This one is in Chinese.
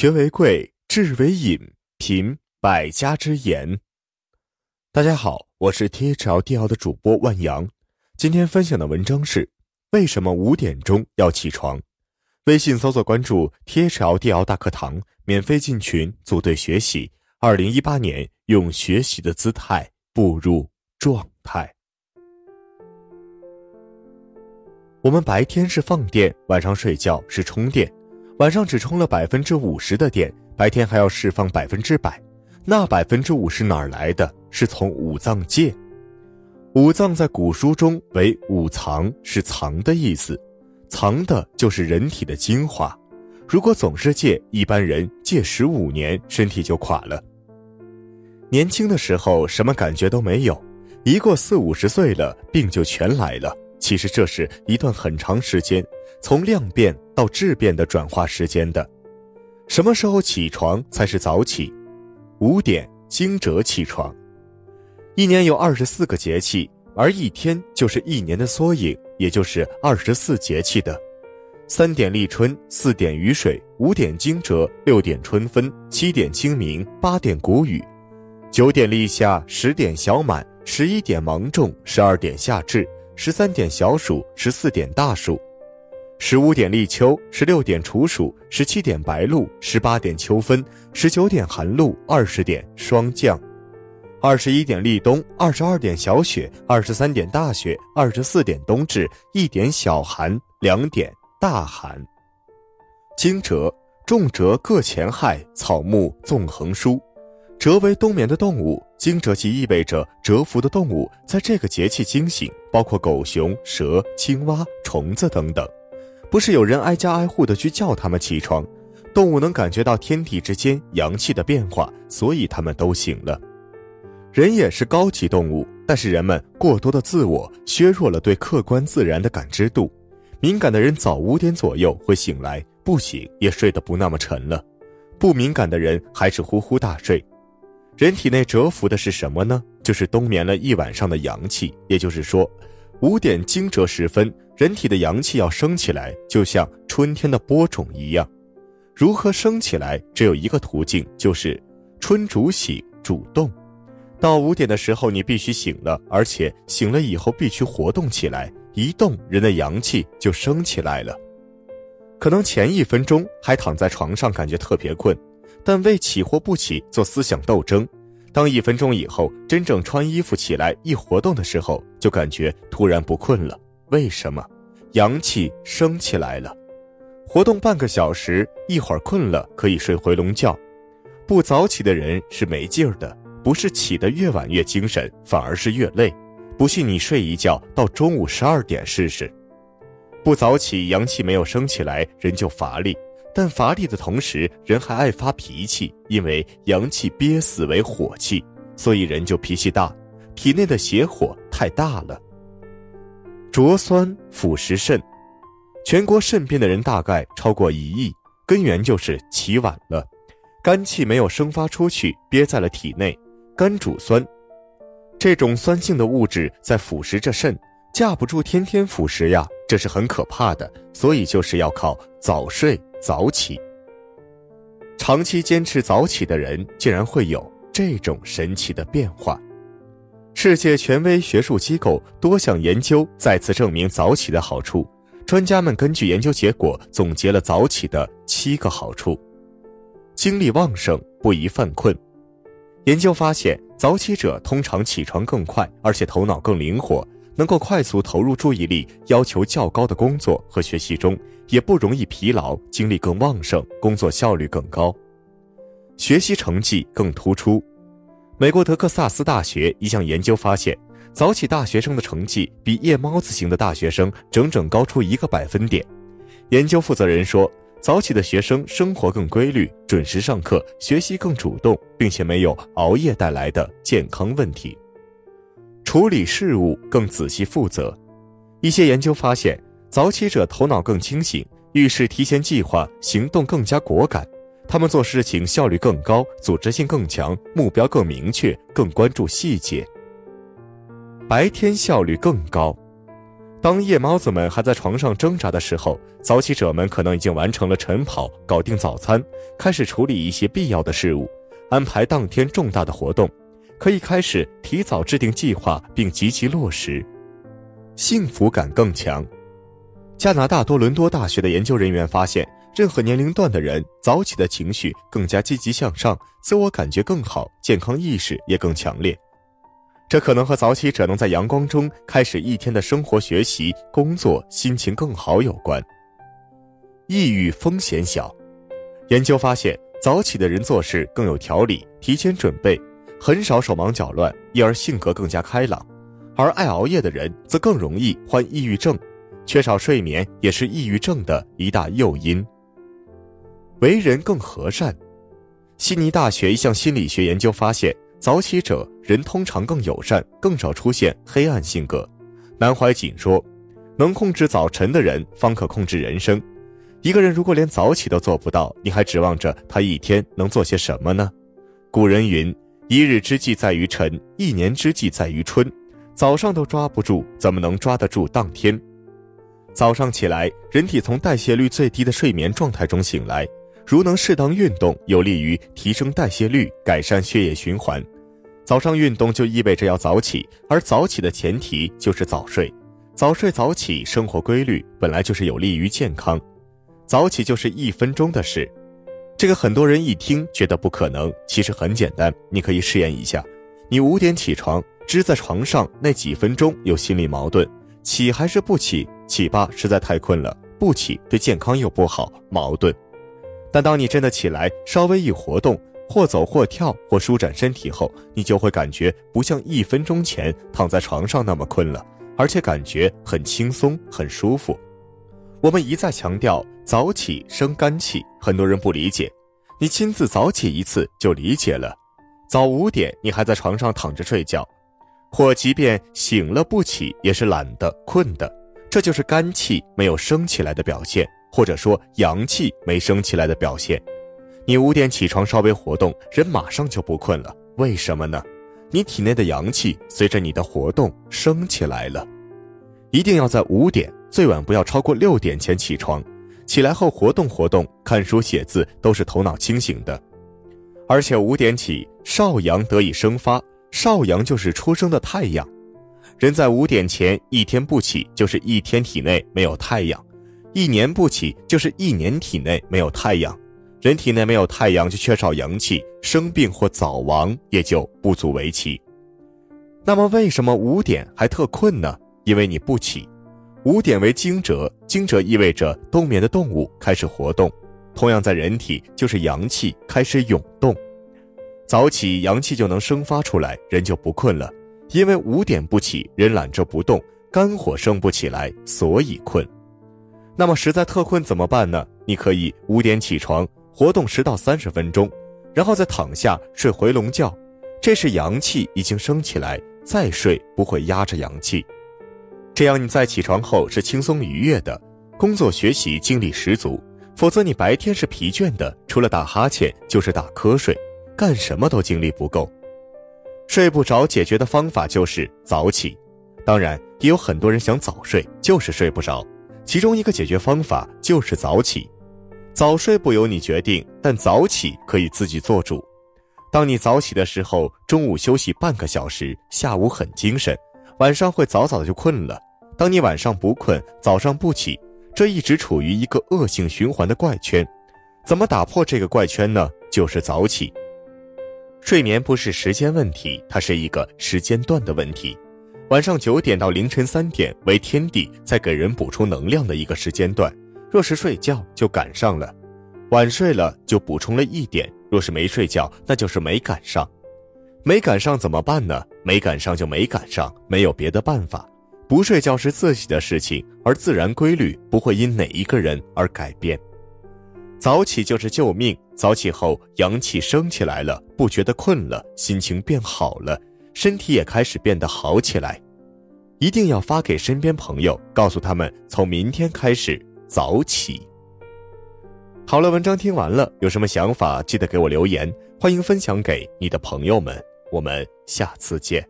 学为贵，智为引，品百家之言。大家好，我是 T H L D L 的主播万阳。今天分享的文章是：为什么五点钟要起床？微信搜索关注 T H L D L 大课堂，免费进群组队学习。二零一八年，用学习的姿态步入状态。我们白天是放电，晚上睡觉是充电。晚上只充了百分之五十的电，白天还要释放百分之百。那百分之五十哪儿来的？是从五脏借。五脏在古书中为五藏，是藏的意思，藏的就是人体的精华。如果总是借，一般人借十五年，身体就垮了。年轻的时候什么感觉都没有，一过四五十岁了，病就全来了。其实这是一段很长时间，从量变到质变的转化时间的。什么时候起床才是早起？五点惊蛰起床。一年有二十四个节气，而一天就是一年的缩影，也就是二十四节气的。三点立春，四点雨水，五点惊蛰，六点春分，七点清明，八点谷雨，九点立夏，十点小满，十一点芒种，十二点夏至。十三点小暑，十四点大暑，十五点立秋，十六点处暑，十七点白露，十八点秋分，十九点寒露，二十点霜降，二十一点立冬，二十二点小雪，二十三点大雪，二十四点冬至，一点小寒，两点大寒。惊蛰，重蛰各前亥，草木纵横舒。蛰为冬眠的动物，惊蛰即意味着蛰伏的动物在这个节气惊醒，包括狗熊、蛇、青蛙、虫子等等。不是有人挨家挨户的去叫它们起床，动物能感觉到天地之间阳气的变化，所以它们都醒了。人也是高级动物，但是人们过多的自我削弱了对客观自然的感知度。敏感的人早五点左右会醒来，不醒也睡得不那么沉了；不敏感的人还是呼呼大睡。人体内蛰伏的是什么呢？就是冬眠了一晚上的阳气。也就是说，五点惊蛰时分，人体的阳气要升起来，就像春天的播种一样。如何升起来？只有一个途径，就是春主醒，主动。到五点的时候，你必须醒了，而且醒了以后必须活动起来。一动，人的阳气就升起来了。可能前一分钟还躺在床上，感觉特别困。但为起或不起做思想斗争，当一分钟以后真正穿衣服起来一活动的时候，就感觉突然不困了。为什么？阳气升起来了。活动半个小时，一会儿困了可以睡回笼觉。不早起的人是没劲儿的，不是起得越晚越精神，反而是越累。不信你睡一觉到中午十二点试试。不早起，阳气没有升起来，人就乏力。但乏力的同时，人还爱发脾气，因为阳气憋死为火气，所以人就脾气大，体内的邪火太大了。浊酸腐蚀肾，全国肾病的人大概超过一亿，根源就是起晚了，肝气没有生发出去，憋在了体内，肝主酸，这种酸性的物质在腐蚀着肾，架不住天天腐蚀呀，这是很可怕的，所以就是要靠早睡。早起，长期坚持早起的人，竟然会有这种神奇的变化。世界权威学术机构多项研究再次证明早起的好处。专家们根据研究结果总结了早起的七个好处：精力旺盛，不宜犯困。研究发现，早起者通常起床更快，而且头脑更灵活。能够快速投入注意力要求较高的工作和学习中，也不容易疲劳，精力更旺盛，工作效率更高，学习成绩更突出。美国德克萨斯大学一项研究发现，早起大学生的成绩比夜猫子型的大学生整整高出一个百分点。研究负责人说，早起的学生生活更规律，准时上课，学习更主动，并且没有熬夜带来的健康问题。处理事务更仔细负责，一些研究发现，早起者头脑更清醒，遇事提前计划，行动更加果敢。他们做事情效率更高，组织性更强，目标更明确，更关注细节。白天效率更高，当夜猫子们还在床上挣扎的时候，早起者们可能已经完成了晨跑，搞定早餐，开始处理一些必要的事物，安排当天重大的活动，可以开始提早制定计划并积极落实，幸福感更强。加拿大多伦多大学的研究人员发现，任何年龄段的人早起的情绪更加积极向上，自我感觉更好，健康意识也更强烈。这可能和早起者能在阳光中开始一天的生活、学习、工作，心情更好有关。抑郁风险小，研究发现，早起的人做事更有条理，提前准备，很少手忙脚乱，因而性格更加开朗；而爱熬夜的人则更容易患抑郁症，缺少睡眠也是抑郁症的一大诱因。为人更和善，悉尼大学一项心理学研究发现。早起者人通常更友善，更少出现黑暗性格。南怀瑾说：“能控制早晨的人，方可控制人生。一个人如果连早起都做不到，你还指望着他一天能做些什么呢？”古人云：“一日之计在于晨，一年之计在于春。”早上都抓不住，怎么能抓得住当天？早上起来，人体从代谢率最低的睡眠状态中醒来。如能适当运动，有利于提升代谢率，改善血液循环。早上运动就意味着要早起，而早起的前提就是早睡。早睡早起，生活规律本来就是有利于健康。早起就是一分钟的事，这个很多人一听觉得不可能，其实很简单，你可以试验一下。你五点起床，只在床上那几分钟有心理矛盾，起还是不起？起吧，实在太困了；不起，对健康又不好，矛盾。但当你真的起来，稍微一活动，或走或跳或舒展身体后，你就会感觉不像一分钟前躺在床上那么困了，而且感觉很轻松、很舒服。我们一再强调早起生肝气，很多人不理解。你亲自早起一次就理解了。早五点你还在床上躺着睡觉，或即便醒了不起，也是懒的、困的，这就是肝气没有升起来的表现。或者说阳气没升起来的表现，你五点起床稍微活动，人马上就不困了。为什么呢？你体内的阳气随着你的活动升起来了。一定要在五点，最晚不要超过六点前起床。起来后活动活动，看书写字都是头脑清醒的。而且五点起，少阳得以生发，少阳就是出生的太阳。人在五点前一天不起，就是一天体内没有太阳。一年不起，就是一年体内没有太阳，人体内没有太阳就缺少阳气，生病或早亡也就不足为奇。那么为什么五点还特困呢？因为你不起。五点为惊蛰，惊蛰意味着冬眠的动物开始活动，同样在人体就是阳气开始涌动。早起阳气就能生发出来，人就不困了。因为五点不起，人懒着不动，肝火升不起来，所以困。那么实在特困怎么办呢？你可以五点起床，活动十到三十分钟，然后再躺下睡回笼觉，这是阳气已经升起来，再睡不会压着阳气，这样你在起床后是轻松愉悦的，工作学习精力十足。否则你白天是疲倦的，除了打哈欠就是打瞌睡，干什么都精力不够。睡不着解决的方法就是早起，当然也有很多人想早睡，就是睡不着。其中一个解决方法就是早起，早睡不由你决定，但早起可以自己做主。当你早起的时候，中午休息半个小时，下午很精神，晚上会早早的就困了。当你晚上不困，早上不起，这一直处于一个恶性循环的怪圈。怎么打破这个怪圈呢？就是早起。睡眠不是时间问题，它是一个时间段的问题。晚上九点到凌晨三点为天地在给人补充能量的一个时间段，若是睡觉就赶上了，晚睡了就补充了一点；若是没睡觉，那就是没赶上。没赶上怎么办呢？没赶上就没赶上，没有别的办法。不睡觉是自己的事情，而自然规律不会因哪一个人而改变。早起就是救命，早起后阳气升起来了，不觉得困了，心情变好了。身体也开始变得好起来，一定要发给身边朋友，告诉他们从明天开始早起。好了，文章听完了，有什么想法记得给我留言，欢迎分享给你的朋友们，我们下次见。